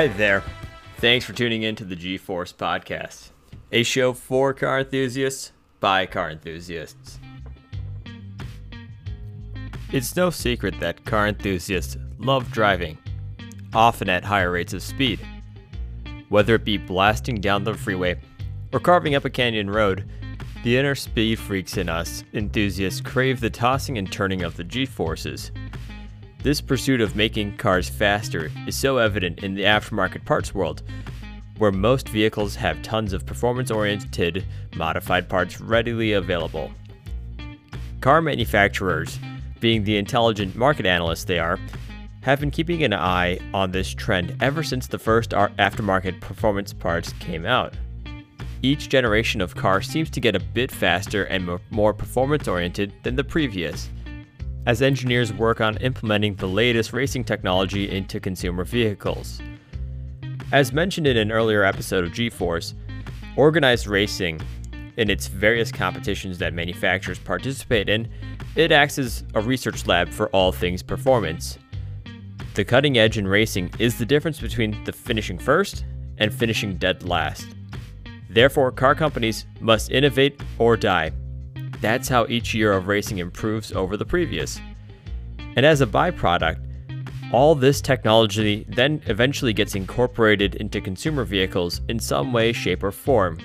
Hi there. Thanks for tuning in to the G Force Podcast, a show for car enthusiasts by car enthusiasts. It's no secret that car enthusiasts love driving, often at higher rates of speed. Whether it be blasting down the freeway or carving up a canyon road, the inner speed freaks in us enthusiasts crave the tossing and turning of the G forces. This pursuit of making cars faster is so evident in the aftermarket parts world, where most vehicles have tons of performance oriented, modified parts readily available. Car manufacturers, being the intelligent market analysts they are, have been keeping an eye on this trend ever since the first aftermarket performance parts came out. Each generation of car seems to get a bit faster and more performance oriented than the previous as engineers work on implementing the latest racing technology into consumer vehicles. As mentioned in an earlier episode of G Force, organized racing, in its various competitions that manufacturers participate in, it acts as a research lab for all things performance. The cutting edge in racing is the difference between the finishing first and finishing dead last. Therefore, car companies must innovate or die that's how each year of racing improves over the previous. And as a byproduct, all this technology then eventually gets incorporated into consumer vehicles in some way, shape, or form.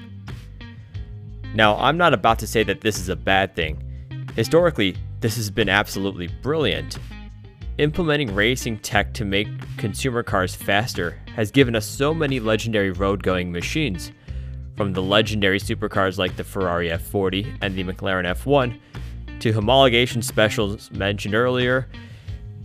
Now, I'm not about to say that this is a bad thing. Historically, this has been absolutely brilliant. Implementing racing tech to make consumer cars faster has given us so many legendary road going machines from the legendary supercars like the Ferrari F40 and the McLaren F1 to homologation specials mentioned earlier,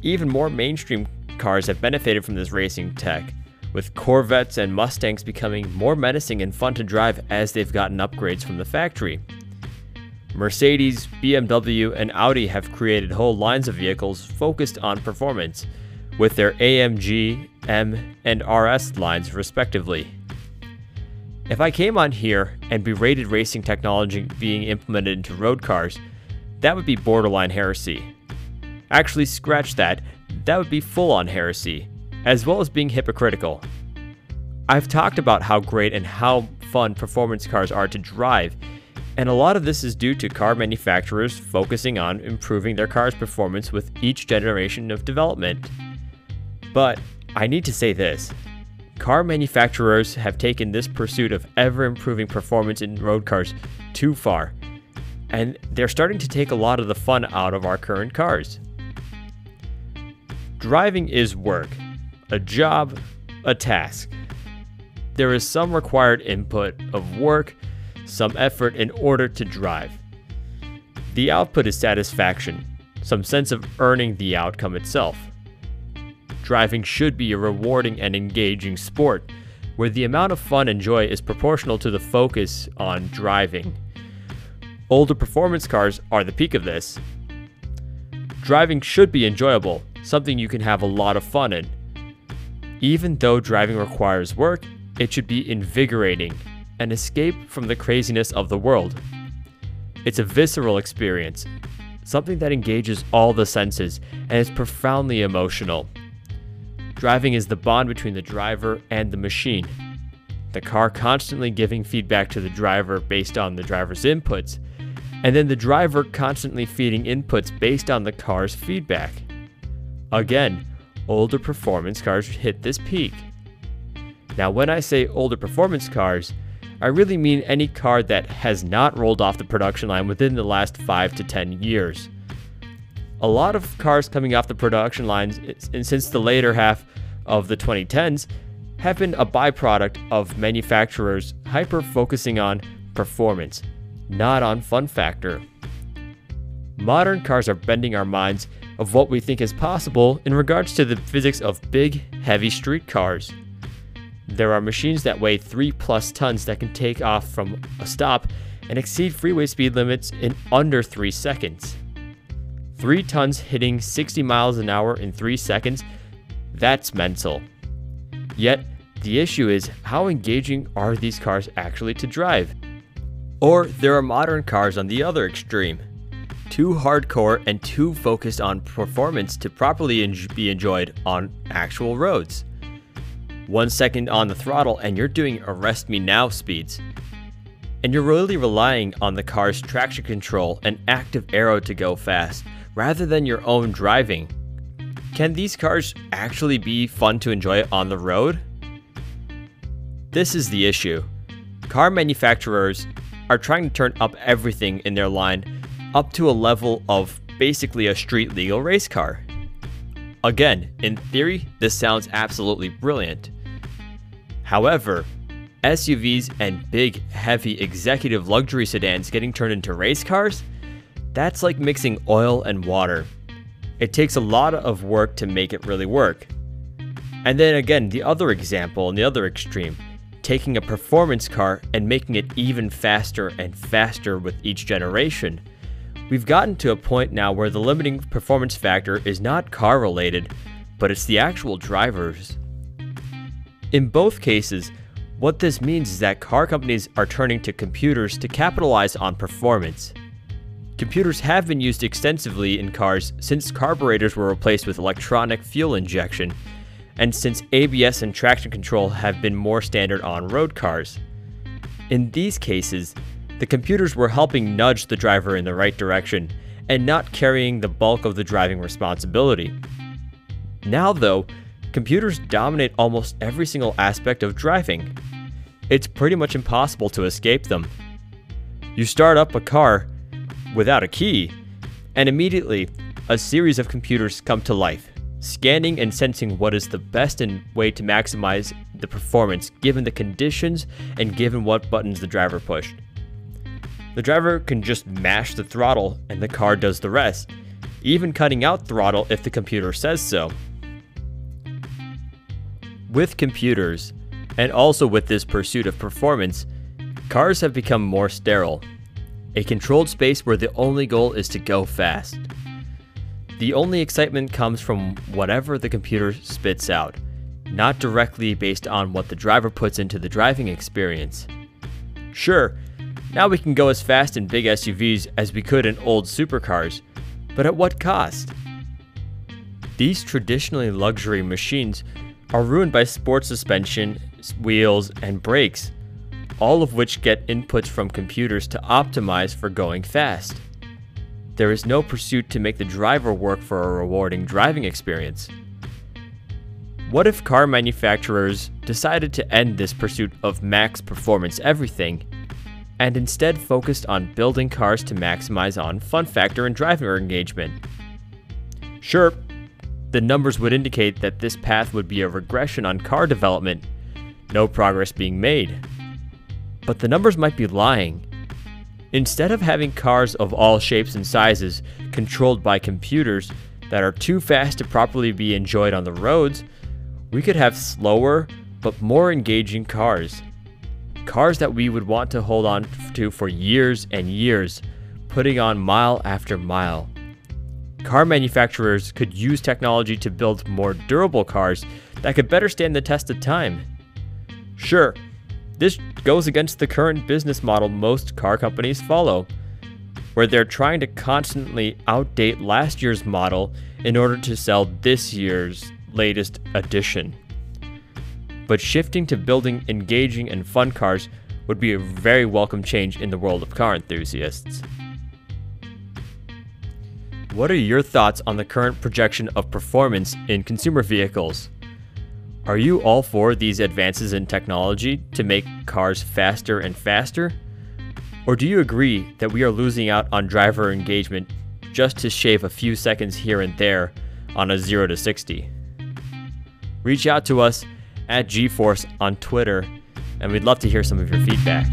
even more mainstream cars have benefited from this racing tech, with Corvettes and Mustangs becoming more menacing and fun to drive as they've gotten upgrades from the factory. Mercedes, BMW, and Audi have created whole lines of vehicles focused on performance, with their AMG, M, and RS lines respectively. If I came on here and berated racing technology being implemented into road cars, that would be borderline heresy. Actually, scratch that, that would be full on heresy, as well as being hypocritical. I've talked about how great and how fun performance cars are to drive, and a lot of this is due to car manufacturers focusing on improving their car's performance with each generation of development. But I need to say this Car manufacturers have taken this pursuit of ever improving performance in road cars too far, and they're starting to take a lot of the fun out of our current cars. Driving is work, a job, a task. There is some required input of work, some effort in order to drive. The output is satisfaction, some sense of earning the outcome itself driving should be a rewarding and engaging sport, where the amount of fun and joy is proportional to the focus on driving. Older performance cars are the peak of this. Driving should be enjoyable, something you can have a lot of fun in. Even though driving requires work, it should be invigorating, an escape from the craziness of the world. It's a visceral experience, something that engages all the senses and is profoundly emotional. Driving is the bond between the driver and the machine. The car constantly giving feedback to the driver based on the driver's inputs, and then the driver constantly feeding inputs based on the car's feedback. Again, older performance cars hit this peak. Now, when I say older performance cars, I really mean any car that has not rolled off the production line within the last 5 to 10 years a lot of cars coming off the production lines and since the later half of the 2010s have been a byproduct of manufacturers hyper focusing on performance, not on fun factor. Modern cars are bending our minds of what we think is possible in regards to the physics of big, heavy street cars. There are machines that weigh 3 plus tons that can take off from a stop and exceed freeway speed limits in under 3 seconds. 3 tons hitting 60 miles an hour in 3 seconds, that's mental. Yet, the issue is how engaging are these cars actually to drive? Or there are modern cars on the other extreme. Too hardcore and too focused on performance to properly en- be enjoyed on actual roads. one second on the throttle and you're doing arrest me now speeds. And you're really relying on the car's traction control and active aero to go fast, rather than your own driving. Can these cars actually be fun to enjoy on the road? This is the issue. Car manufacturers are trying to turn up everything in their line up to a level of basically a street legal race car. Again, in theory, this sounds absolutely brilliant. However, SUVs and big, heavy executive luxury sedans getting turned into race cars? That's like mixing oil and water. It takes a lot of work to make it really work. And then again, the other example in the other extreme, taking a performance car and making it even faster and faster with each generation. We've gotten to a point now where the limiting performance factor is not car related, but it's the actual drivers. In both cases, what this means is that car companies are turning to computers to capitalize on performance. Computers have been used extensively in cars since carburetors were replaced with electronic fuel injection, and since ABS and traction control have been more standard on road cars. In these cases, the computers were helping nudge the driver in the right direction and not carrying the bulk of the driving responsibility. Now, though, computers dominate almost every single aspect of driving. It's pretty much impossible to escape them. You start up a car without a key, and immediately a series of computers come to life, scanning and sensing what is the best way to maximize the performance given the conditions and given what buttons the driver pushed. The driver can just mash the throttle and the car does the rest, even cutting out throttle if the computer says so. With computers, and also with this pursuit of performance, cars have become more sterile. A controlled space where the only goal is to go fast. The only excitement comes from whatever the computer spits out, not directly based on what the driver puts into the driving experience. Sure, now we can go as fast in big SUVs as we could in old supercars, but at what cost? These traditionally luxury machines are ruined by sport suspension, wheels, and brakes, all of which get inputs from computers to optimize for going fast. There is no pursuit to make the driver work for a rewarding driving experience. What if car manufacturers decided to end this pursuit of max performance everything and instead focused on building cars to maximize on fun factor and driver engagement? Sure, the numbers would indicate that this path would be a regression on car development, no progress being made. But the numbers might be lying. Instead of having cars of all shapes and sizes controlled by computers that are too fast to properly be enjoyed on the roads, we could have slower but more engaging cars. Cars that we would want to hold on to for years and years, putting on mile after mile. Car manufacturers could use technology to build more durable cars that could better stand the test of time. Sure, this goes against the current business model most car companies follow, where they're trying to constantly outdate last year's model in order to sell this year's latest edition. But shifting to building engaging and fun cars would be a very welcome change in the world of car enthusiasts. What are your thoughts on the current projection of performance in consumer vehicles? Are you all for these advances in technology to make cars faster and faster? Or do you agree that we are losing out on driver engagement just to shave a few seconds here and there on a 0 to 60? Reach out to us at G Force on Twitter, and we'd love to hear some of your feedback.